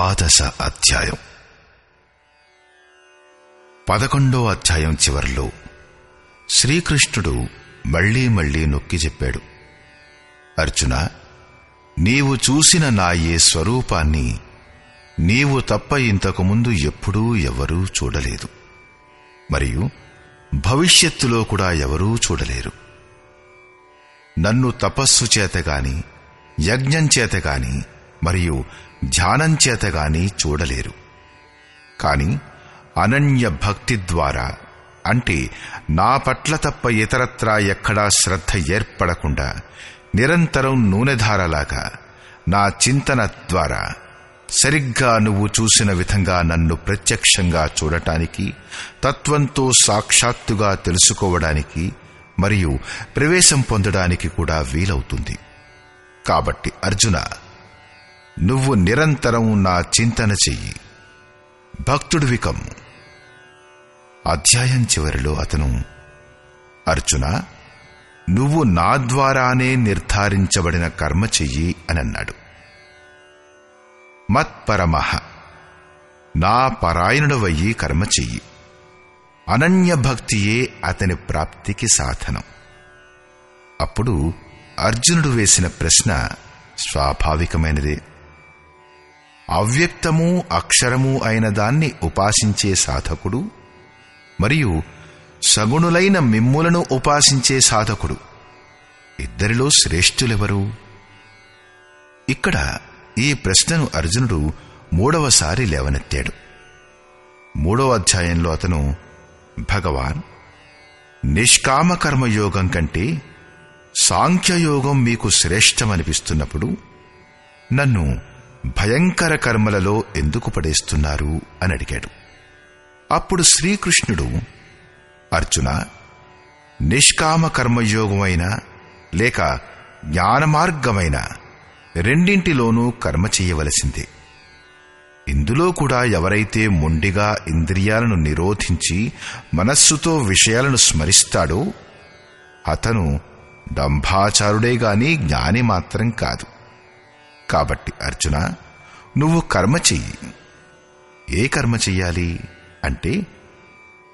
ద్వాదశ అధ్యాయం. పదకొండో అధ్యాయం చివరిలో శ్రీకృష్ణుడు మళ్ళీ మళ్ళీ నొక్కి చెప్పాడు. అర్జున నీవు చూసిన నా ఏ స్వరూపాన్ని నీవు తప్ప ఇంతకు ముందు ఎప్పుడూ ఎవరూ చూడలేదు. మరియు భవిష్యత్తులో కూడా ఎవరూ చూడలేరు. నన్ను తపస్సు చేతగాని యజ్ఞం చేతగాని మరియు ధ్యానం చేతగాని చూడలేరు. కాని అనన్య భక్తి ద్వారా అంటే నా పట్ల తప్ప ఇతరత్రా ఎక్కడా శ్రద్ధ ఏర్పడకుండా నిరంతరం నూనెధారలాగా నా చింతన ద్వారా సరిగ్గా నువ్వు చూసిన విధంగా నన్ను ప్రత్యక్షంగా చూడటానికి తత్వంతో సాక్షాత్తుగా తెలుసుకోవడానికి మరియు ప్రవేశం పొందడానికి కూడా వీలవుతుంది. కాబట్టి అర్జున నువ్వు నిరంతరం నా చింతన చెయ్యి. భక్తుడివి కమ్ము అధ్యాయం చివరిలో అతను అర్జున నువ్వు నా ద్వారానే నిర్ధారించబడిన కర్మ చెయ్యి అని అన్నాడు మత్పరమః నా పరాయణుడవయ్యి కర్మ చెయ్యి. అనన్య భక్తియే అతని ప్రాప్తికి సాధనం. అప్పుడు అర్జునుడు వేసిన ప్రశ్న స్వాభావికమైనదే. అవ్యక్తము అక్షరము అయిన దాన్ని ఉపాసించే సాధకుడు మరియు సగుణులైన మిమ్ములను ఉపాసించే సాధకుడు. ఇద్దరిలో శ్రేష్ఠులెవరు? ఇక్కడ ఈ ప్రశ్నను అర్జునుడు మూడవసారి లేవనెత్తాడు. మూడవ అధ్యాయంలో అతను భగవాన్ నిష్కామ కర్మయోగం కంటే సాంఖ్యయోగం మీకు శ్రేష్టమనిపిస్తున్నప్పుడు నన్ను భయంకర కర్మలలో ఎందుకు పడేస్తున్నారు అని అడిగాడు. అప్పుడు శ్రీకృష్ణుడు అర్జున నిష్కామ కర్మయోగమైన లేక జ్ఞానమార్గమైన రెండింటిలోనూ కర్మ చేయవలసిందే. ఇందులో కూడా ఎవరైతే మొండిగా ఇంద్రియాలను నిరోధించి మనస్సుతో విషయాలను స్మరిస్తాడో అతను డంభాచారుడే గాని జ్ఞాని మాత్రం కాదు. కాబట్టి అర్జున నువ్వు కర్మ చెయ్యి. ఏ కర్మ చెయ్యాలి? అంటే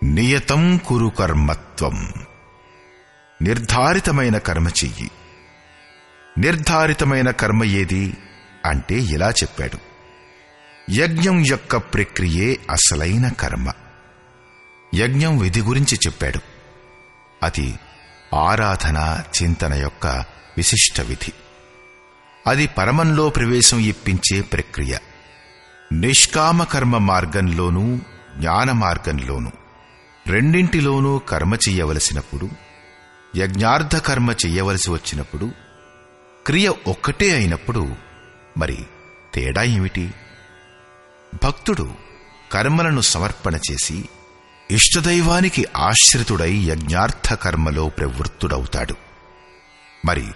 నియతం కురు కర్మత్వం. నిర్ధారితమైన కర్మ చెయ్యి. నిర్ధారితమైన కర్మ ఏది? అంటే ఇలా చెప్పాడు. యజ్ఞం యొక్క ప్రక్రియే అసలైన కర్మ. యజ్ఞం విధి గురించి చెప్పాడు. అది ఆరాధన చింతన యొక్క విశిష్ట విధి. అది పరమంలో ప్రవేశం ఇప్పించే ప్రక్రియ. నిష్కామకర్మ మార్గంలోనూ జ్ఞాన మార్గంలోనూ రెండింటిలోనూ కర్మ చెయ్యవలసినప్పుడు యజ్ఞార్థ కర్మ చెయ్యవలసి వచ్చినప్పుడు క్రియ ఒక్కటే అయినప్పుడు మరి తేడా ఏమిటి? భక్తుడు కర్మలను సమర్పణ చేసి ఇష్టదైవానికి ఆశ్రితుడై యజ్ఞార్థ కర్మలో ప్రవృత్తుడవుతాడు. మరి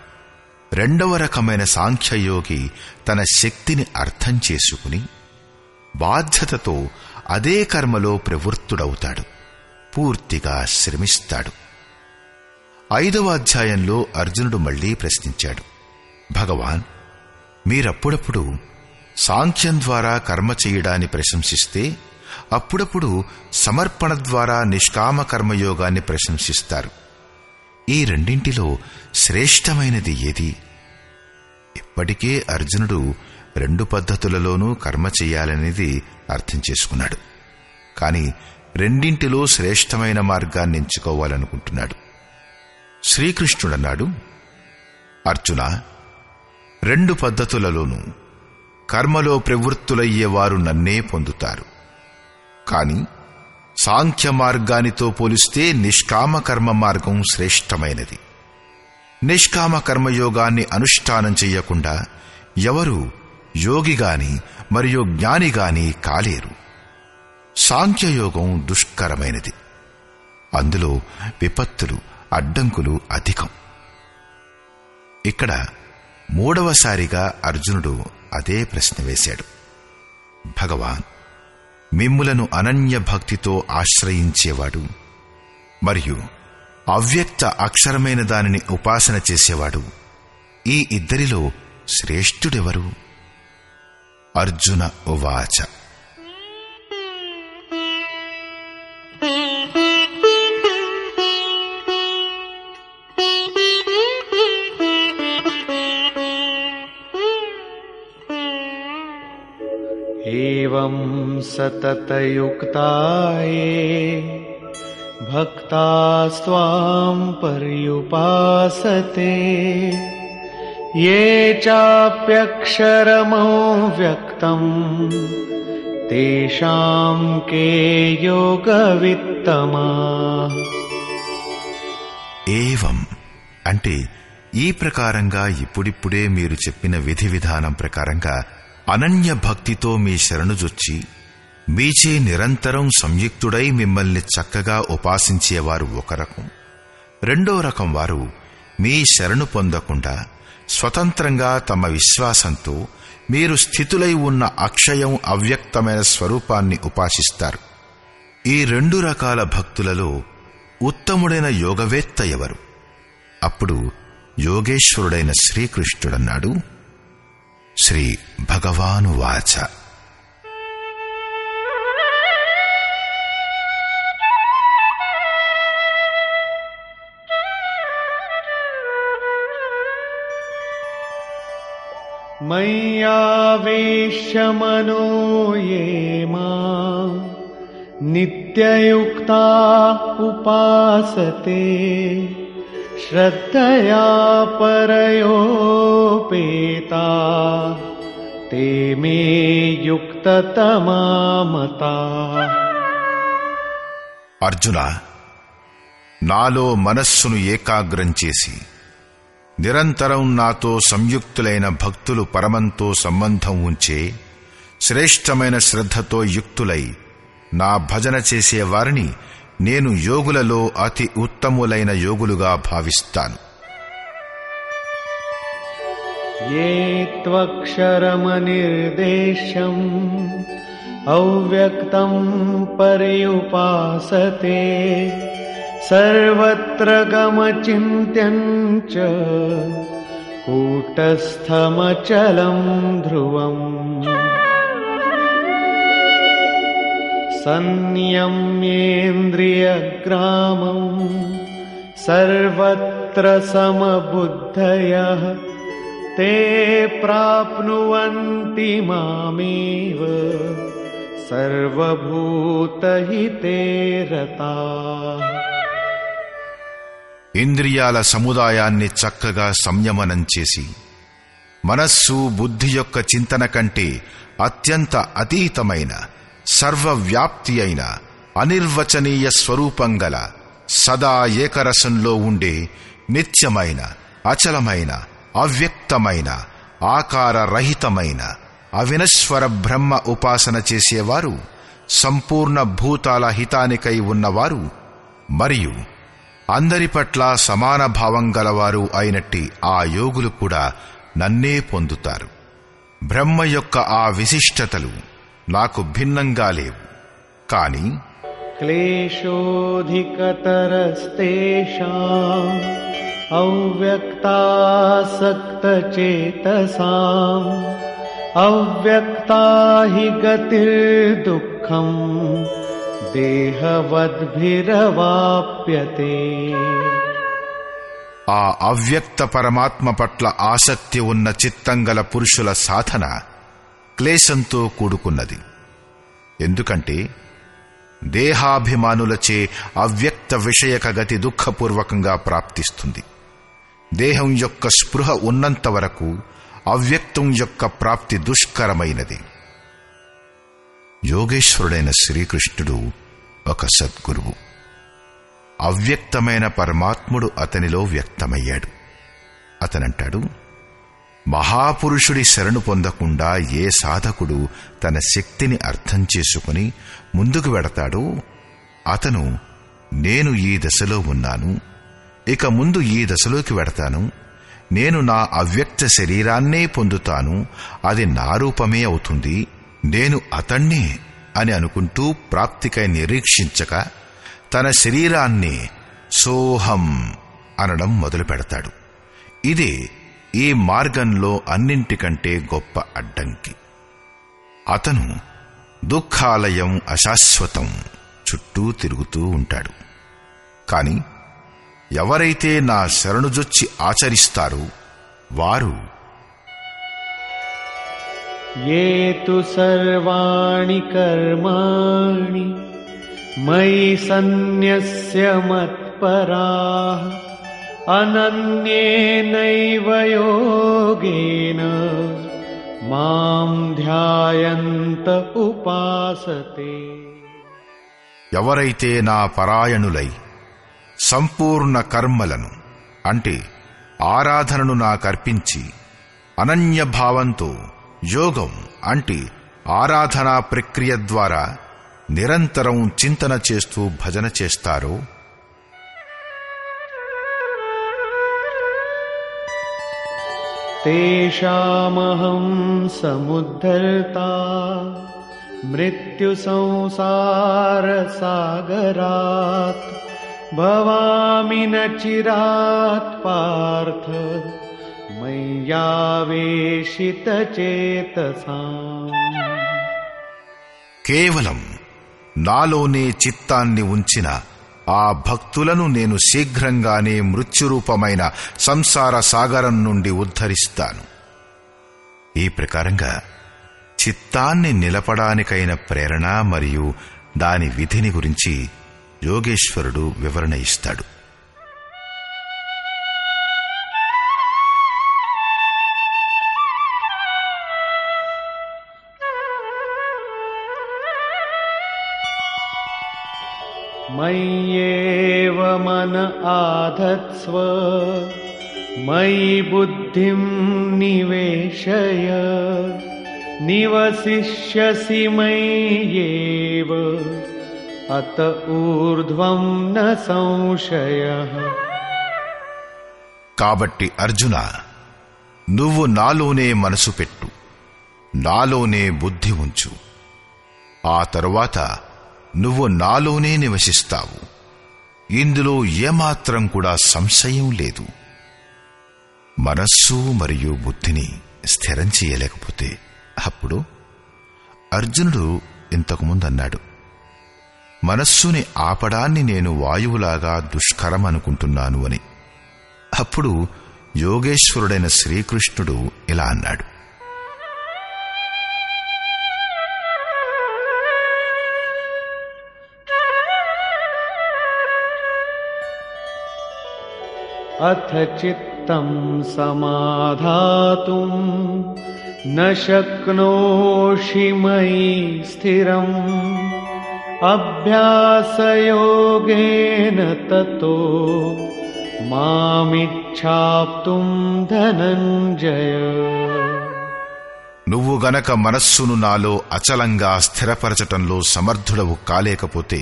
రెండవ రకమైన సాంఖ్యయోగి తన శక్తిని అర్థం చేసుకుని బాధ్యతతో అదే కర్మలో ప్రవృత్తుడవుతాడు. పూర్తిగా శ్రమిస్తాడు. ఐదవ అధ్యాయంలో అర్జునుడు మళ్ళీ ప్రశ్నించాడు. భగవాన్ మీరప్పుడప్పుడు సాంఖ్యం ద్వారా కర్మ చేయడాన్ని ప్రశంసిస్తే అప్పుడప్పుడు సమర్పణ ద్వారా నిష్కామ కర్మయోగాన్ని ప్రశంసిస్తారు. ఈ రెండింటిలో శ్రేష్టమైనది ఏది? ఇప్పటికే అర్జునుడు రెండు పద్ధతులలోనూ కర్మ చేయాలనేది అర్థం చేసుకున్నాడు. కాని రెండింటిలో శ్రేష్టమైన మార్గాన్ని ఎంచుకోవాలనుకుంటున్నాడు. శ్రీకృష్ణుడన్నాడు. అర్జున రెండు పద్ధతులలోనూ కర్మలో ప్రవృత్తులయ్యేవారు నన్నే పొందుతారు. కాని సాంఖ్య మార్గానితో పోలిస్తే నిష్కామ కర్మ మార్గం శ్రేష్టమైనది. నిష్కామ కర్మయోగాన్ని అనుష్ఠానం చెయ్యకుండా ఎవరు యోగిగాని మరియు జ్ఞానిగాని కాలేరు. సాంఖ్యయోగం దుష్కరమైనది. అందులో విపత్తులు అడ్డంకులు అధికం. ఇక్కడ మూడవసారిగా అర్జునుడు అదే ప్రశ్న వేశాడు. భగవాన్ మిమ్ములను అనన్య భక్తితో ఆశ్రయించేవాడు. మరియు అవ్యక్త అక్షరమైన దానిని ఉపాసన చేసేవాడు. ఈ ఇద్దరిలో శ్రేష్ఠుడెవరు? అర్జున ఉవాచ. एवं सततयुक्ता ये भक्तास्त्वां पर्युपासते ये चाप्यक्षरमव्यक्तम् तेषां के योगवित्तमाः ఏవం అంటే ఈ ప్రకారంగా ఇప్పుడిప్పుడే మీరు చెప్పిన విధి విధానం ప్రకారంగా అనన్య భక్తితో మీ శరణుజొచ్చి మీచే నిరంతరం సంయుక్తుడై మిమ్మల్ని చక్కగా ఉపాసించేవారు ఒక రకం రెండో రకం వారు మీ శరణు పొందకుండా స్వతంత్రంగా తమ విశ్వాసంతో మీరు స్థితులై ఉన్న అక్షయం అవ్యక్తమైన స్వరూపాన్ని ఉపాసిస్తారు. ఈ రెండు రకాల భక్తులలో ఉత్తముడైన యోగవేత్త ఎవరు? అప్పుడు యోగేశ్వరుడైన శ్రీకృష్ణుడన్నాడు. श्री भगवानुवाच। ये मनोयेमा नित्ययुक्ता उपासते। श्रद्धया परयोपेता ते मे युक्ततमा मता అర్జున నాలో మనస్సును ఏకాగ్రం చేసి నిరంతరం నాతో సంయుక్తులైన భక్తులు పరమంతో సంబంధం ఉంచే శ్రేష్టమైన శ్రద్ధతో యుక్తులై నా భజన చేసే వారిని నేను యోగులలో అతి ఉత్తములైన యోగులుగా భావిస్తాను. ఏ త్వక్షరమనిర్దేశం అవ్యక్తం పర్యుపాసతే సర్వత్ర గమచింత్యం కూటస్థమచలం ధ్రువం. संयम्येन्द्रियग्रामम् सर्वत्र समबुद्धयः ते प्राप्नुवन्ति मामेव सर्वभूतहिते रताः ఇంద్రియాల సముదాయాన్ని చక్కగా సంయమనం చేసి మనస్సు బుద్ధి యొక్క చింతన కంటే అత్యంత అతీతమైన సర్వవ్యాప్తి అయిన అనిర్వచనీయ స్వరూపం గల సదా ఏకరసంలో ఉండే నిత్యమైన అచలమైన అవ్యక్తమైన ఆకారరహితమైన అవినశ్వర బ్రహ్మ ఉపాసన చేసేవారు సంపూర్ణ భూతాల హితానికై ఉన్నవారు మరియు అందరి పట్ల సమాన భావం గలవారు అయినట్టి ఆ యోగులు కూడా నన్నే పొందుతారు. బ్రహ్మ యొక్క ఆ విశిష్టతలు నాకు భిన్నంగా లేవు. కాని క్లేశోధికతరస్తేషా అవ్యక్తాసక్తచేతసా అవ్యక్తా హి దేహవద్భిరవాప్యతే. ఆ అవ్యక్త పరమాత్మ పట్ల ఆసక్తి ఉన్న చిత్తంగల పురుషుల సాధన క్లేశంతో కూడుకున్నది. ఎందుకంటే దేహాభిమానులచే అవ్యక్త విషయక గతి దుఃఖపూర్వకంగా ప్రాప్తిస్తుంది. దేహం యొక్క స్పృహ ఉన్నంత వరకు అవ్యక్తం యొక్క ప్రాప్తి దుష్కరమైనది. యోగేశ్వరుడైన శ్రీకృష్ణుడు ఒక సద్గురువు. అవ్యక్తమైన పరమాత్ముడు అతనిలో వ్యక్తమయ్యాడు. అతనంటాడు మహాపురుషుడి శరణు పొందకుండా ఏ సాధకుడు తన శక్తిని అర్థం చేసుకుని ముందుకు వెడతాడో అతను నేను ఈ దశలో ఉన్నాను. ఇక ముందు ఈ దశలోకి వెడతాను. నేను నా అవ్యక్త శరీరాన్నే పొందుతాను. అది నా రూపమే అవుతుంది. నేను అతణ్ణే అని అనుకుంటూ ప్రాప్తికై నిరీక్షించక తన శరీరాన్ని సోహం అనడం మొదలు పెడతాడు ఇదే ఈ మార్గంలో అన్నింటికంటే గొప్ప అడ్డంకి. అతను దుఃఖాలయం అశాశ్వతం చుట్టూ తిరుగుతూ ఉంటాడు. కాని ఎవరైతే నా శరణుజొచ్చి ఆచరిస్తారో వారు ఏ సర్వాణి కర్మాణి మై సన్యస్య మత్పరా अनन्येनैव योगेन माम् ध्यायन्त उपासते ఎవరైతే నా పరాయణులై సంపూర్ణ కర్మలను అంటే ఆరాధనను నాకర్పించి అనన్య భావంతో యోగం అంటే ఆరాధనా ప్రక్రియ ద్వారా నిరంతరం చింతన చేస్తూ భజన చేస్తారో तेषामहं समुद्धर्ता मृत्युसंसारसागरात् भवामि न चिरात् पार्थ मय्यावेशितचेतसाम् కేవలం నాలోనే చిత్తాన్ని ఉంచిన ఆ భక్తులను నేను శీఘ్రంగానే మృత్యురూపమైన సంసార సాగరం నుండి ఉద్ధరిస్తాను. ఈ ప్రకారంగా చిత్తాన్ని నిలపడానికైన ప్రేరణ మరియు దాని విధిని గురించి యోగేశ్వరుడు వివరణ ఇస్తాడు. मय्येव मन आधत्स्व मयि बुद्धिं निवेशय निवसिष्यसि मय्येव अत ऊर्ध्वं न संशयः కాబట్టి అర్జున నువ్వు నాలోనే మనసు పెట్టు నాలోనే బుద్ధి ఉంచు ఆ తరువాత నువ్వు నాలోనే నివసిస్తావు. ఇందులో ఏమాత్రం కూడా సంశయం లేదు. మనస్సు మరియు బుద్ధిని స్థిరం చేయలేకపోతే అప్పుడు అర్జునుడు ఇంతకుముందు అన్నాడు మనస్సుని ఆపడాన్ని నేను వాయువులాగా దుష్కరం అనుకుంటున్నాను అని. అప్పుడు యోగేశ్వరుడైన శ్రీకృష్ణుడు ఇలా అన్నాడు अथ चित्तं समाधातुं न शक्नोषि मयि स्थिरम् अभ्यासयोगेन ततो मामिच्छाप्तुं धनञ्जय నువ్వు గనక మనస్సును నాలో అచలంగా స్థిరపరచటంలో సమర్థుడవు కాలేకపోతే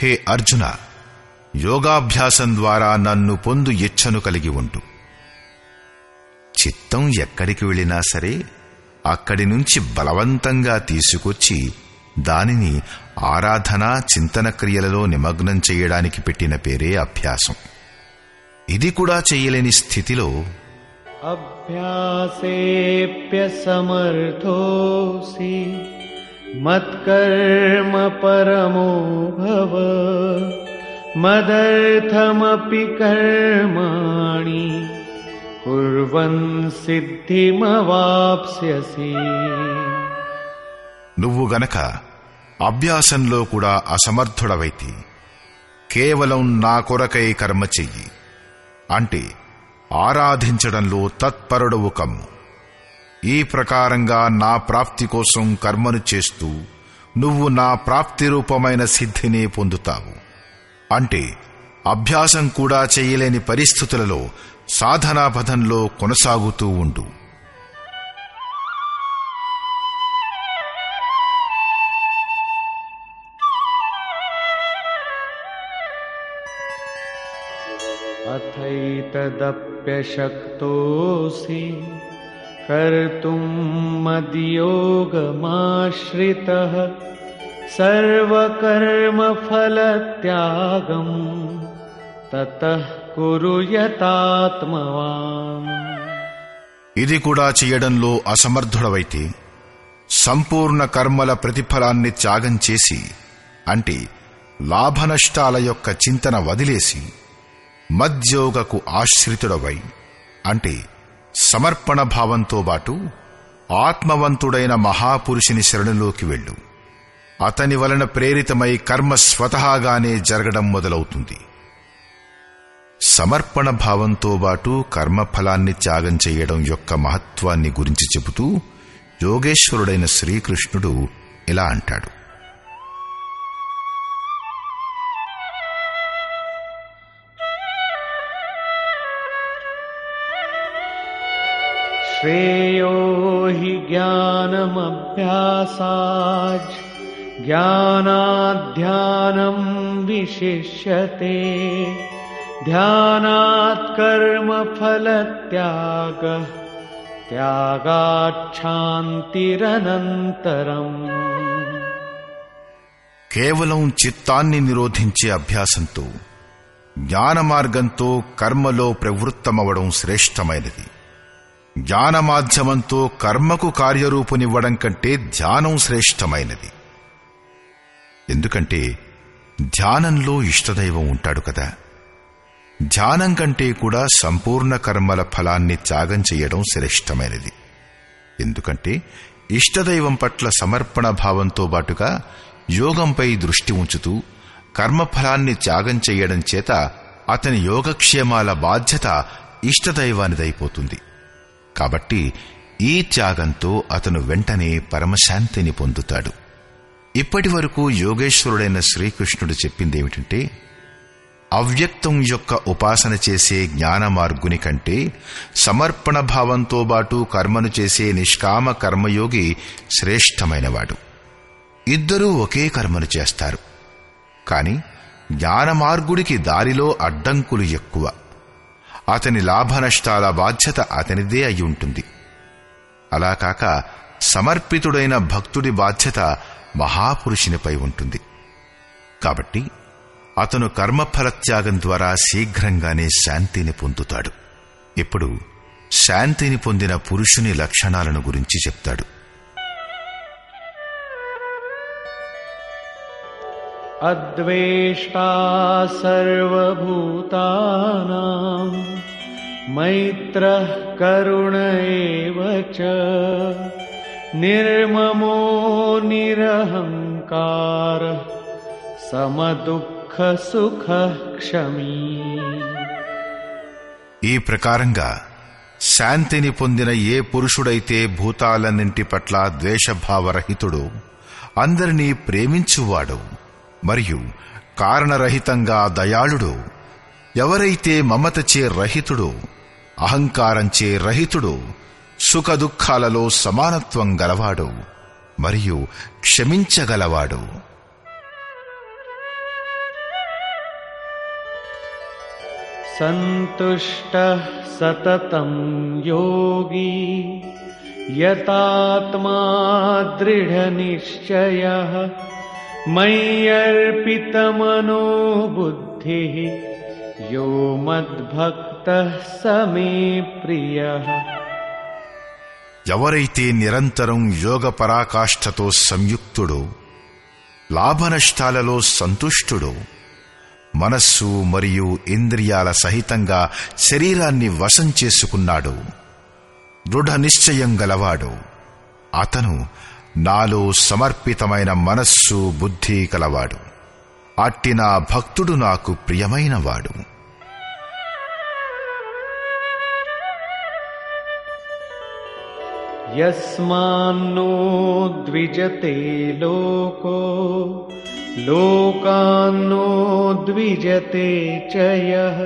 హే అర్జున యోగాభ్యాసం ద్వారా నన్ను పొందు ఇచ్చను కలిగి ఉంటు. చిత్తం ఎక్కడికి వెళ్ళినా సరే అక్కడి నుంచి బలవంతంగా తీసుకొచ్చి దానిని ఆరాధన చింతన క్రియలలో నిమగ్నం చేయడానికి పెట్టిన పేరే అభ్యాసం. ఇది కూడా చేయలేని స్థితిలో అభ్యాసేప్యసమర్థోసి మత్కర్మ పరమో భవ मदर्थमपि कर्माणि कुर्वन् सिद्धिमवाप्स्यसि నువ్వు గనక అభ్యాసంలో కూడా అసమర్థుడవైతే కేవలం నా కొరకై కర్మ చెయ్యి అంటే ఆరాధించడంలో తత్పరుడవు కమ్ము ఈ ప్రకారంగా నా ప్రాప్తి కోసం కర్మను చేస్తూ నువ్వు నా ప్రాప్తి రూపమైన సిద్ధిని పొందుతావు అంటే అభ్యాసం కూడా చేయలేని పరిస్థితులలో సాధనాపథంలో కొనసాగుతూ ఉండు. అథైతదప్యశక్తోసి కర్తుం మద్యోగమాశ్రిత सर्वकर्मफलत्यागम् ततः कुरु यतात्मवान् ఇది కూడా చేయడంలో అసమర్థుడవైతే సంపూర్ణ కర్మల ప్రతిఫలాన్ని త్యాగం చేసి అంటే లాభనష్టాల యొక్క చింతన వదిలేసి మద్యోగకు ఆశ్రితుడవై అంటే సమర్పణ భావంతో బాటు ఆత్మవంతుడైన మహాపురుషుని శరణులోకి వెళ్ళు అతని వలన ప్రేరితమై కర్మ స్వతహాగానే జరగడం మొదలవుతుంది సమర్పణ భావంతో బాటు కర్మఫలాన్ని త్యాగం చేయడం యొక్క మహత్వాన్ని గురించి చెబుతూ యోగేశ్వరుడైన శ్రీకృష్ణుడు ఇలా అంటాడు श्रेयो हि ज्ञानमभ्यासाज् ज्ञानाध्यानम् विशिष्यते ध्यानात् कर्मफलत्यागः त्यागाच्छान्तिरनन्तरम् కేవలం చిత్తాన్ని నిరోధించే అభ్యాసంతో జ్ఞాన మార్గంతో కర్మలో ప్రవృత్తమవడం శ్రేష్టమైనది జ్ఞాన మాధ్యమంతో కర్మకు కార్యరూపునివ్వడం కంటే ధ్యానం శ్రేష్టమైనది ఎందుకంటే ధ్యానంలో ఇష్టదైవం ఉంటాడు కదా. ధ్యానం కంటే కూడా సంపూర్ణ కర్మల ఫలాన్ని త్యాగం చేయడం శ్రేష్టమైనది. ఎందుకంటే ఇష్టదైవం పట్ల సమర్పణ భావంతో బాటుగా యోగంపై దృష్టి ఉంచుతూ కర్మఫలాన్ని త్యాగం చేయడం చేత అతని యోగక్షేమాల బాధ్యత ఇష్టదైవానిదైపోతుంది. కాబట్టి ఈ త్యాగంతో అతను వెంటనే పరమశాంతిని పొందుతాడు. ఇప్పటి వరకు యోగేశ్వరుడైన శ్రీకృష్ణుడు చెప్పిందేమిటంటే అవ్యక్తం యొక్క ఉపాసన చేసే జ్ఞాన మార్గుని కంటే సమర్పణ భావంతో బాటు కర్మను చేసే నిష్కామ కర్మయోగి శ్రేష్టమైనవాడు. ఇద్దరూ ఒకే కర్మను చేస్తారు. కాని జ్ఞానమార్గుడికి దారిలో అడ్డంకులు ఎక్కువ. అతని లాభనష్టాల బాధ్యత అతనిదే అయి ఉంటుంది అలా కాక సమర్పితుడైన భక్తుడి బాధ్యత మహాపురుషునిపై ఉంటుంది. కాబట్టి అతను కర్మఫలత్యాగం ద్వారా శీఘ్రంగానే శాంతిని పొందుతాడు. ఇప్పుడు శాంతిని పొందిన పురుషుని లక్షణాలను గురించి చెప్తాడు. అద్వేష్టా సర్వభూతానా మైత్ర కరుణ निर्ममो निरहङ्कारः समदुःखसुखः क्षमी ఈ ప్రకారంగా శాంతిని పొందిన ఏ పురుషుడైతే భూతాలన్నింటి పట్ల ద్వేషభావరహితుడు అందరినీ ప్రేమించువాడు మరియు కారణరహితంగా దయాళుడు ఎవరైతే మమతచే రహితుడు అహంకారంచే రహితుడు సుఖదుఖాలలో సమానత్వం గలవాడు మరియు క్షమించగలవాడు सन्तुष्टः सततं योगी यतात्मा दृढनिश्चयः मय्यर्पितमनो बुद्धिः यो मद्भक्तः स मे प्रियः ఎవరైతే నిరంతరం యోగ పరాకాష్ఠతో సంయుక్తుడో లాభనష్టాలలో సంతుష్టుడో మనస్సు మరియు ఇంద్రియాల సహితంగా శరీరాన్ని వశం చేసుకున్నాడు దృఢ నిశ్చయం గలవాడు అతను నాలో సమర్పితమైన మనస్సు బుద్ధి కలవాడు అట్టి నా భక్తుడు నాకు ప్రియమైనవాడు. यस्मान्नो द्विजते लोको लोकान्नो द्विजते च यः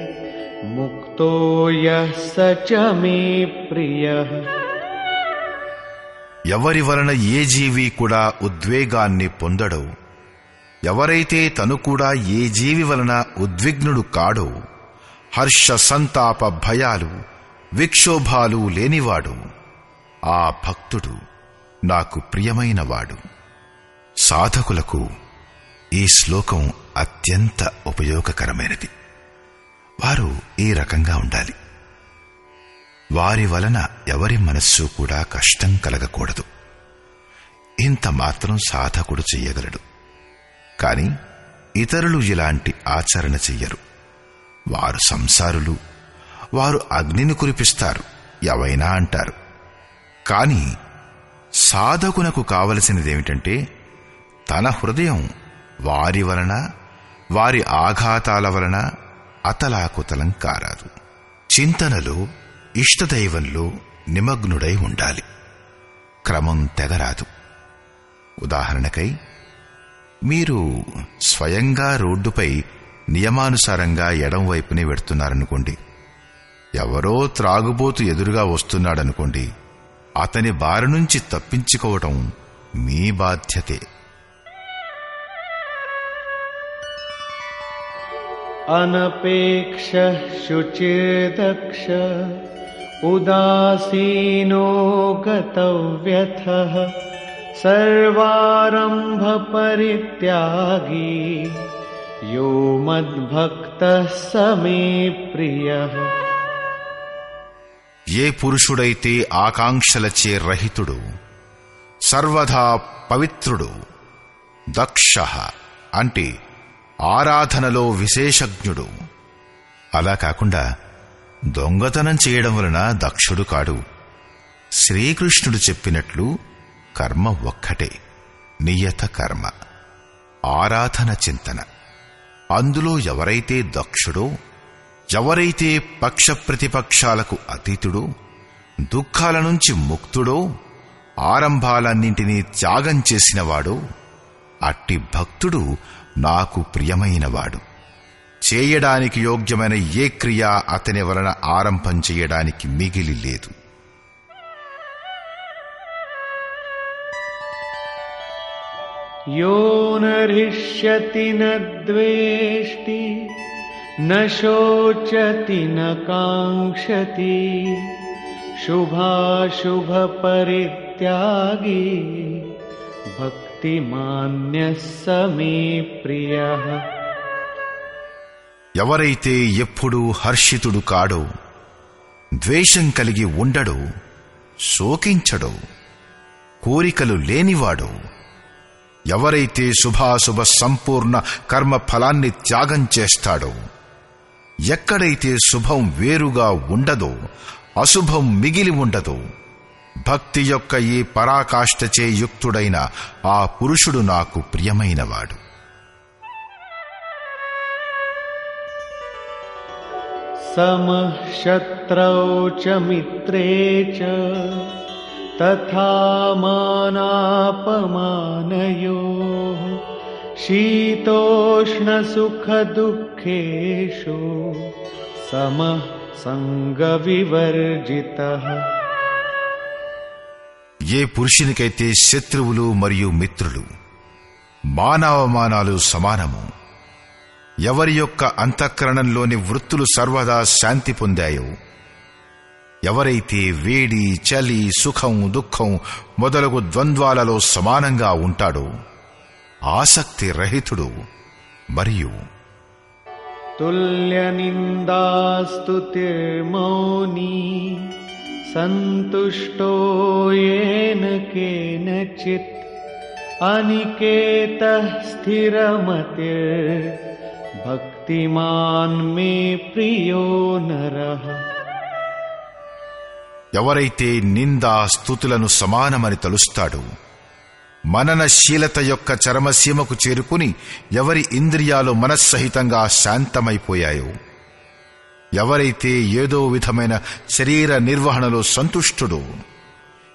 हर्षामर्षभयोद्वेगैर्मुक्तो यः स च मे प्रियः ఎవరి వలన ఏ జీవి కూడా ఉద్వేగాన్ని పొందడో ఎవరైతే తను కూడా ఏ జీవి వలన ఉద్విగ్నుడు కాడో హర్ష సంతాప భయాలు విక్షోభాలు లేనివాడు. ఆ భక్తుడు నాకు ప్రియమైనవాడు. సాధకులకు ఈ శ్లోకం అత్యంత ఉపయోగకరమైనది. వారు ఈ రకంగా ఉండాలి. వారి వలన ఎవరి మనస్సు కూడా కష్టం కలగకూడదు. ఇంత మాత్రం సాధకుడు చెయ్యగలడు. కాని ఇతరులు ఇలాంటి ఆచరణ చెయ్యరు. వారు సంసారులు. వారు అగ్నిని కురిపిస్తారు. ఎవైనా అంటారు. కాని సాధకునకు కావలసినదేమిటంటే తన హృదయం వారి వలన వారి ఆఘాతాల వలన అతలాకుతలం కారాదు. చింతనలో ఇష్టదైవంలో నిమగ్నుడై ఉండాలి. క్రమం తెగరాదు. ఉదాహరణకై మీరు స్వయంగా రోడ్డుపై నియమానుసారంగా ఎడం వైపునే వెడుతున్నారనుకోండి. ఎవరో త్రాగుబోతు ఎదురుగా వస్తున్నాడనుకోండి. అతని బారి నుంచి తప్పించుకోవటం మీ బాధ్యతే. అనపేక్ష శుచేదక్ష ఉదాసీనో గతవ్యథ సర్వారంభ పరిత్యాగీ యో మద్భక్త సమే ప్రియ ఏ పురుషుడైతే ఆకాంక్షలచే రహితుడు సర్వధా పవిత్రుడు దక్ష అంటే ఆరాధనలో విశేషజ్ఞుడు. అలా కాకుండా దొంగతనం చేయడం వలన దక్షుడు కాడు. శ్రీకృష్ణుడు చెప్పినట్లు కర్మ ఒక్కటే నియత కర్మ ఆరాధన చింతన. అందులో ఎవరైతే దక్షుడో ఎవరైతే పక్ష ప్రతిపక్షాలకు అతీతుడో దుఃఖాల నుంచి ముక్తుడో ఆరంభాలన్నింటినీ త్యాగం చేసినవాడో అట్టి భక్తుడు నాకు ప్రియమైనవాడు. చేయడానికి యోగ్యమైన ఏ క్రియ అతని వలన ఆరంభం చేయడానికి మిగిలి లేదు. यो न हृष्यति न द्वेष्टि न शोचति न काङ्क्षति शुभाशुभपरित्यागी भक्तिमान्यः स मे प्रियः ఎవరైతే ఎప్పుడూ హర్షితుడు కాడో ద్వేషం కలిగి ఉండడో శోకించడో కోరికలు లేనివాడో ఎవరైతే శుభాశుభ సంపూర్ణ కర్మ ఫలాన్ని త్యాగం చేస్తాడో ఎక్కడైతే శుభం వేరుగా ఉండదో అశుభం మిగిలి ఉండదో భక్తి యొక్క ఈ పరాకాష్ఠచే యుక్తుడైన ఆ పురుషుడు నాకు ప్రియమైనవాడు. సమశత్రౌ చ మిత్రే చ तथा मानापमानयोः शीतोष्णसुखदुःखेषु समः सङ्गविवर्जितः ఏ పురుషునికైతే శత్రువులు మరియు మిత్రులు మానవమానాలు సమానము ఎవరి యొక్క అంతఃకరణంలోని వృత్తులు సర్వదా శాంతి పొందాయో ఎవరైతే వేడి చలి సుఖం దుఃఖం మొదలగు ద్వంద్వాలలో సమానంగా ఉంటాడో ఆసక్తి రహితుడు మరియు तुल्यनिन्दास्तुतिर्मौनी सन्तुष्टो येन केनचित् अनिकेतः स्थिरमतिर्भक्तिमान् मे प्रियो नरः ఎవరైతే నిందా స్థుతులను సమానమని తలుస్తాడో మననశీలత యొక్క చరమసీమకు చేరుకుని ఎవరి ఇంద్రియాలు మనస్సహితంగా శాంతమైపోయాయో ఎవరైతే ఏదో విధమైన శరీర నిర్వహణలో సంతుష్టుడో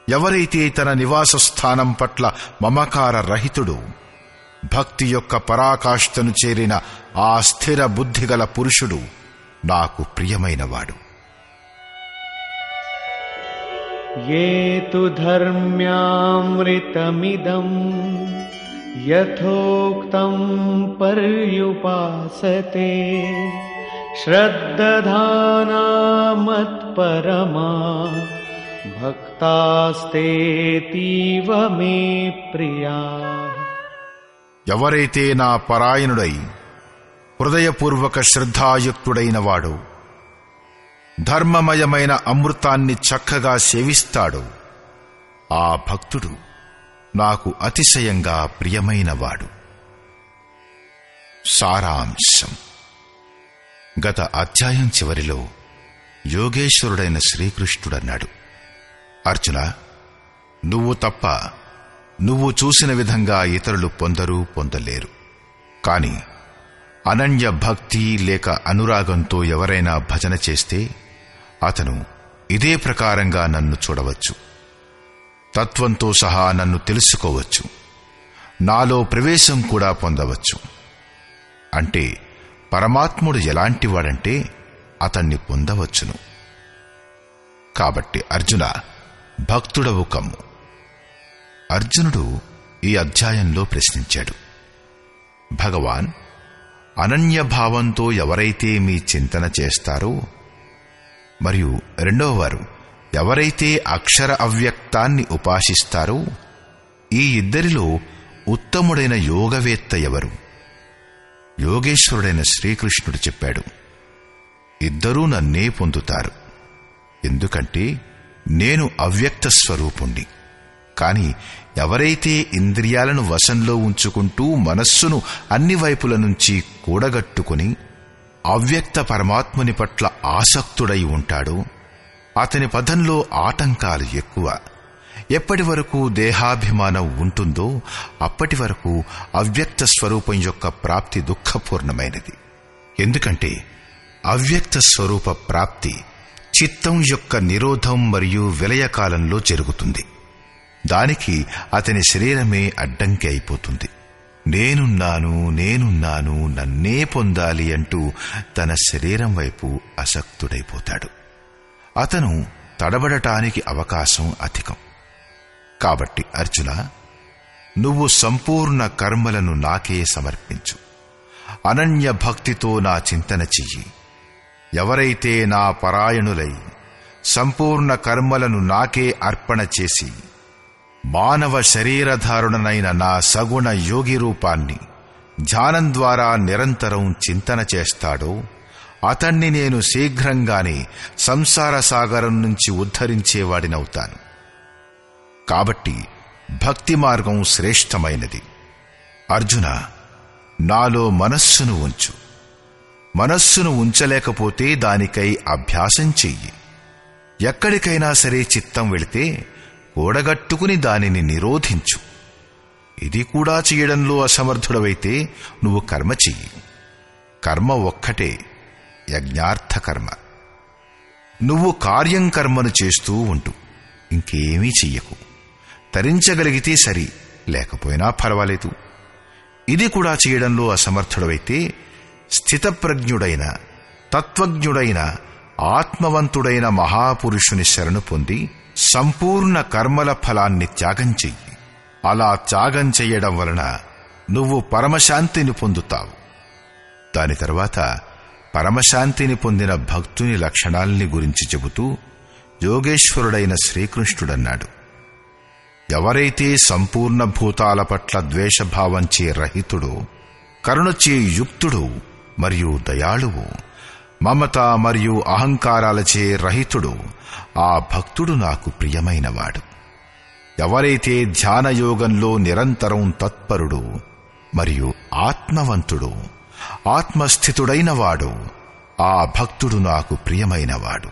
ఎవరైతే తన నివాస స్థానం పట్ల మమకార రహితుడు భక్తి యొక్క పరాకాష్ఠను చేరిన ఆ స్థిర బుద్ధిగల పురుషుడు నాకు ప్రియమైనవాడు. ये तु धर्म्यामृतमिदम् यथोक्तम् पर्युपासते श्रद्दधाना मत्परमा भक्तास्तेऽतीव मे प्रिया ఎవరైతే నా పరాయణుడై హృదయపూర్వక శ్రద్ధాయుక్తుడైన వాడు ధర్మమయమైన అమృతాన్ని చక్కగా సేవిస్తాడు. ఆ భక్తుడు నాకు అతిశయంగా ప్రియమైనవాడు. సారాంశం. గత అధ్యాయం చివరిలో యోగేశ్వరుడైన శ్రీకృష్ణుడన్నాడు. అర్జున నువ్వు తప్ప నువ్వు చూసిన విధంగా ఇతరులు పొందరు పొందలేరు. కాని అనన్య భక్తి లేక అనురాగంతో ఎవరైనా భజన చేస్తే అతను ఇదే ప్రకారంగా నన్ను చూడవచ్చు. తత్వంతో సహా నన్ను తెలుసుకోవచ్చు. నాలో ప్రవేశం కూడా పొందవచ్చు. అంటే పరమాత్ముడు ఎలాంటివాడంటే అతన్ని పొందవచ్చును. కాబట్టి అర్జున భక్తుడవు కమ్ము. అర్జునుడు ఈ అధ్యాయంలో ప్రశ్నించాడు. భగవాన్ అనన్యభావంతో ఎవరైతే మీ చింతన చేస్తారో మరియు రెండవ వారు ఎవరైతే అక్షర అవ్యక్తాన్ని ఉపాసిస్తారో ఈ ఇద్దరిలో ఉత్తముడైన యోగవేత్త ఎవరు? యోగేశ్వరుడైన శ్రీకృష్ణుడు చెప్పాడు ఇద్దరూ నన్నే పొందుతారు. ఎందుకంటే నేను అవ్యక్త స్వరూపుణ్ణి. కాని ఎవరైతే ఇంద్రియాలను వశంలో ఉంచుకుంటూ మనస్సును అన్ని వైపుల నుంచి కూడగట్టుకుని అవ్యక్త పరమాత్ముని పట్ల ఆసక్తుడై ఉంటాడో. అతని పదంలో ఆటంకాలు ఎక్కువ. ఎప్పటి వరకు దేహాభిమానం ఉంటుందో అప్పటి వరకు అవ్యక్త స్వరూపం యొక్క ప్రాప్తి దుఃఖపూర్ణమైనది. ఎందుకంటే అవ్యక్త స్వరూప ప్రాప్తి చిత్తం యొక్క నిరోధం మరియు విలయకాలంలో జరుగుతుంది. దానికి అతని శరీరమే అడ్డంకి అయిపోతుంది. నేనున్నాను నేనున్నాను నన్నే పొందాలి అంటూ తన శరీరం వైపు అసక్తుడైపోతాడు అతను తడబడటానికి అవకాశం అధికం. కాబట్టి అర్జున నువ్వు సంపూర్ణ కర్మలను నాకే సమర్పించు. అనన్య భక్తితో నా చింతన చెయ్యి. ఎవరైతే నా పరాయణులై సంపూర్ణ కర్మలను నాకే అర్పణ చేసి మానవ శరీరధారుణనైన నా సగుణ యోగి రూపాన్ని ధ్యానం ద్వారా నిరంతరం చింతన చేస్తాడో అతన్ని నేను శీఘ్రంగానే సంసార సాగరం నుంచి ఉద్ధరించేవాడినవుతాను. కాబట్టి భక్తి మార్గం శ్రేష్టమైనది. అర్జున నాలో మనస్సును ఉంచు. మనస్సును ఉంచలేకపోతే దానికై అభ్యాసం చెయ్యి. ఎక్కడికైనా సరే చిత్తం వెళితే కూడగట్టుకుని దానిని నిరోధించు. ఇది కూడా చేయడంలో అసమర్థుడవైతే నువ్వు కర్మ చెయ్యి. కర్మ ఒక్కటే యజ్ఞార్థ కర్మ. నువ్వు కార్యం కర్మను చేస్తూ ఉంటు ఇంకేమీ చెయ్యకు. తరించగలిగితే సరి లేకపోయినా పర్వాలేదు. ఇది కూడా చేయడంలో అసమర్థుడవైతే స్థితప్రజ్ఞుడైన తత్వజ్ఞుడైన ఆత్మవంతుడైన మహాపురుషుని శరణు పొంది సంపూర్ణ కర్మల ఫలాన్ని త్యాగం చెయ్యి. అలా త్యాగం చెయ్యడం వలన నువ్వు పరమశాంతిని పొందుతావు. దాని తర్వాత పరమశాంతిని పొందిన భక్తుని లక్షణాల్ని గురించి చెబుతూ యోగేశ్వరుడైన శ్రీకృష్ణుడన్నాడు. ఎవరైతే సంపూర్ణ భూతాల పట్ల ద్వేషభావంచే రహితుడో కరుణచే యుక్తుడు మరియు దయాళువు మమత మరియు అహంకారాలచే రహితుడు. ఆ భక్తుడు నాకు ప్రియమైనవాడు. ఎవరైతే ధ్యానయోగంలో నిరంతరం తత్పరుడు మరియు ఆత్మవంతుడు ఆత్మస్థితుడైనవాడు ఆ భక్తుడు నాకు ప్రియమైనవాడు.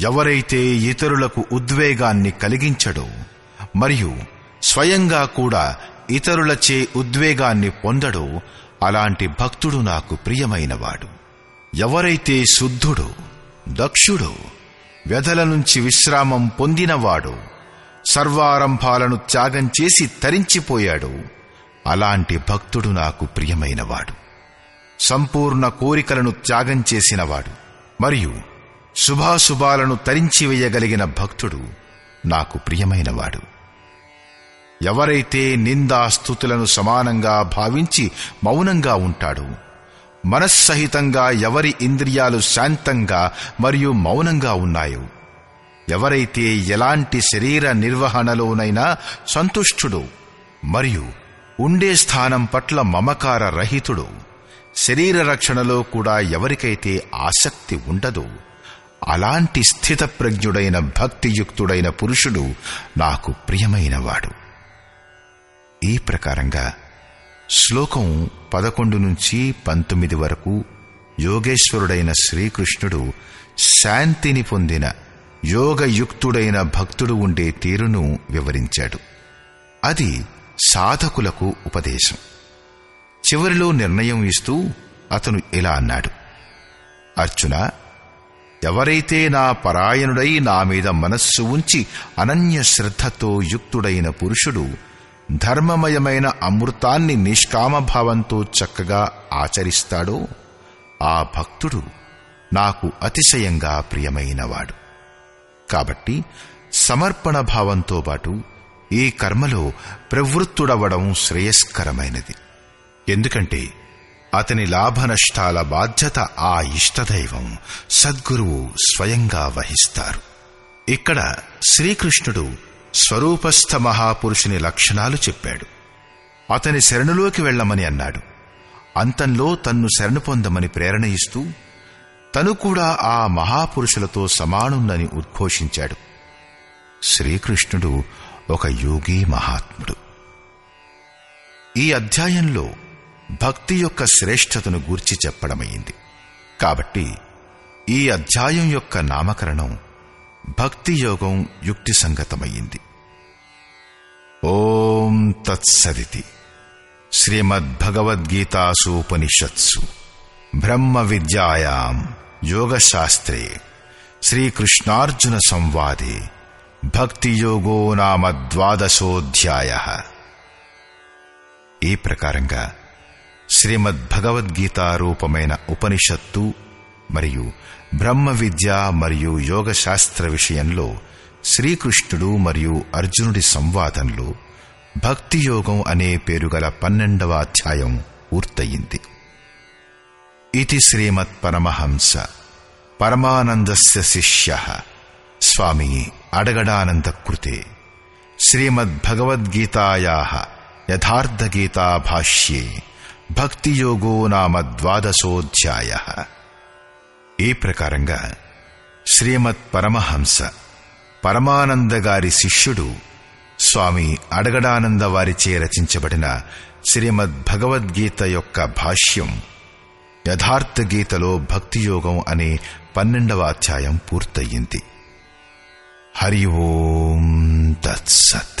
ఎవరైతే ఇతరులకు ఉద్వేగాన్ని కలిగించడో మరియు స్వయంగా కూడా ఇతరులచే ఉద్వేగాన్ని పొందడో అలాంటి భక్తుడు నాకు ప్రియమైనవాడు. ఎవరైతే శుద్ధుడో దక్షుడో వ్యధల నుంచి విశ్రామం పొందినవాడో సర్వారంభాలను త్యాగం చేసి అలాంటి భక్తుడు నాకు ప్రియమైనవాడు. సంపూర్ణ కోరికలను త్యాగం చేసినవాడు. మరియు శుభాశుభాలను తరించివేయగలిగిన భక్తుడు నాకు ప్రియమైనవాడు. ఎవరైతే నిందాస్తుతులను సమానంగా భావించి మౌనంగా ఉంటాడో మనస్సహితంగా ఎవరి ఇంద్రియాలు శాంతంగా మరియు మౌనంగా ఉన్నాయో? ఎవరైతే ఎలాంటి శరీర నిర్వహణలోనైనా సంతుష్టుడు మరియు ఉండే స్థానం పట్ల మమకార రహితుడు శరీర రక్షణలో కూడా ఎవరికైతే ఆసక్తి ఉండదో అలాంటి స్థితప్రజ్ఞుడైన భక్తియుక్తుడైన పురుషుడు నాకు ప్రియమైనవాడు. ఈ ప్రకారంగా శ్లోకం పదకొండు నుంచి పంతొమ్మిది వరకు యోగేశ్వరుడైన శ్రీకృష్ణుడు శాంతిని పొందిన యోగయుక్తుడైన భక్తుడు ఉండే తీరును వివరించాడు. అది సాధకులకు ఉపదేశం. చివరిలో నిర్ణయం ఇస్తూ అతను ఇలా అన్నాడు. అర్జున ఎవరైతే నా పరాయణుడై నా మీద మనస్సు ఉంచి అనన్య శ్రద్ధతో యుక్తుడైన పురుషుడు ధర్మమయమైన అమృతాన్ని నిష్కామభావంతో చక్కగా ఆచరిస్తాడో ఆ భక్తుడు నాకు అతిశయంగా ప్రియమైనవాడు. కాబట్టి సమర్పణ భావంతో పాటు ఈ కర్మలో ప్రవృత్తుడవడం శ్రేయస్కరమైనది. ఎందుకంటే అతని లాభనష్టాల బాధ్యత ఆ ఇష్టదైవం సద్గురువు స్వయంగా వహిస్తారు. ఇక్కడ శ్రీకృష్ణుడు స్వరూపస్థ మహాపురుషుని లక్షణాలు చెప్పాడు. అతని శరణులోకి వెళ్ళమని అన్నాడు. అంతంలో తన్ను శరణు పొందమని ప్రేరణ ఇస్తూ తను కూడా ఆ మహాపురుషులతో సమానుందని ఉద్ఘోషించాడు. శ్రీకృష్ణుడు ఒక యోగి మహాత్ముడు. ఈ అధ్యాయంలో భక్తి యొక్క శ్రేష్టతను గూర్చి చెప్పడమైంది కాబట్టి ఈ అధ్యాయం యొక్క నామకరణం భక్తి యోగం యుక్తి సంగతమయ్యింది ఓం తత్సదితి. శ్రీమద్భగవద్గీతాసూపనిషత్సు. బ్రహ్మ విద్యాయాం యోగశాస్త్రే. శ్రీకృష్ణార్జున సంవాదే భక్తియోగో నామ ద్వాదశోధ్యాయ. ఈ ప్రకారంగా శ్రీమద్భగవద్గీతారూపమైన ఉపనిషత్తు మరియు బ్రహ్మ విద్య మరియు యోగశాస్త్ర విషయంలో శ్రీకృష్ణుడు మరియు అర్జునుడి సంవాదంలో భక్తి యోగం అనే పేరుగల పన్నెండవ అధ్యాయం పూర్తయింది. ఇది శ్రీమత్ పరమహంస. పరమానందస్య శిష్య. స్వామి అడగడానంద కృతే. శ్రీమద్భగవద్గీతాయా యథార్థగీతా భాష్యే భక్తియోగో నామ ద్వాదశోధ్యాయ. ఈ ప్రకారంగా శ్రీమత్ పరమహంస పరమానంద గారి శిష్యుడు స్వామి అడగడానంద వారిచే రచించబడిన శ్రీమద్ భగవద్గీత యొక్క భాష్యం యథార్థ గీతలో భక్తియోగం అనే పన్నెండవ అధ్యాయం పూర్తయింది హరి ఓం తత్సత్.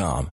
com.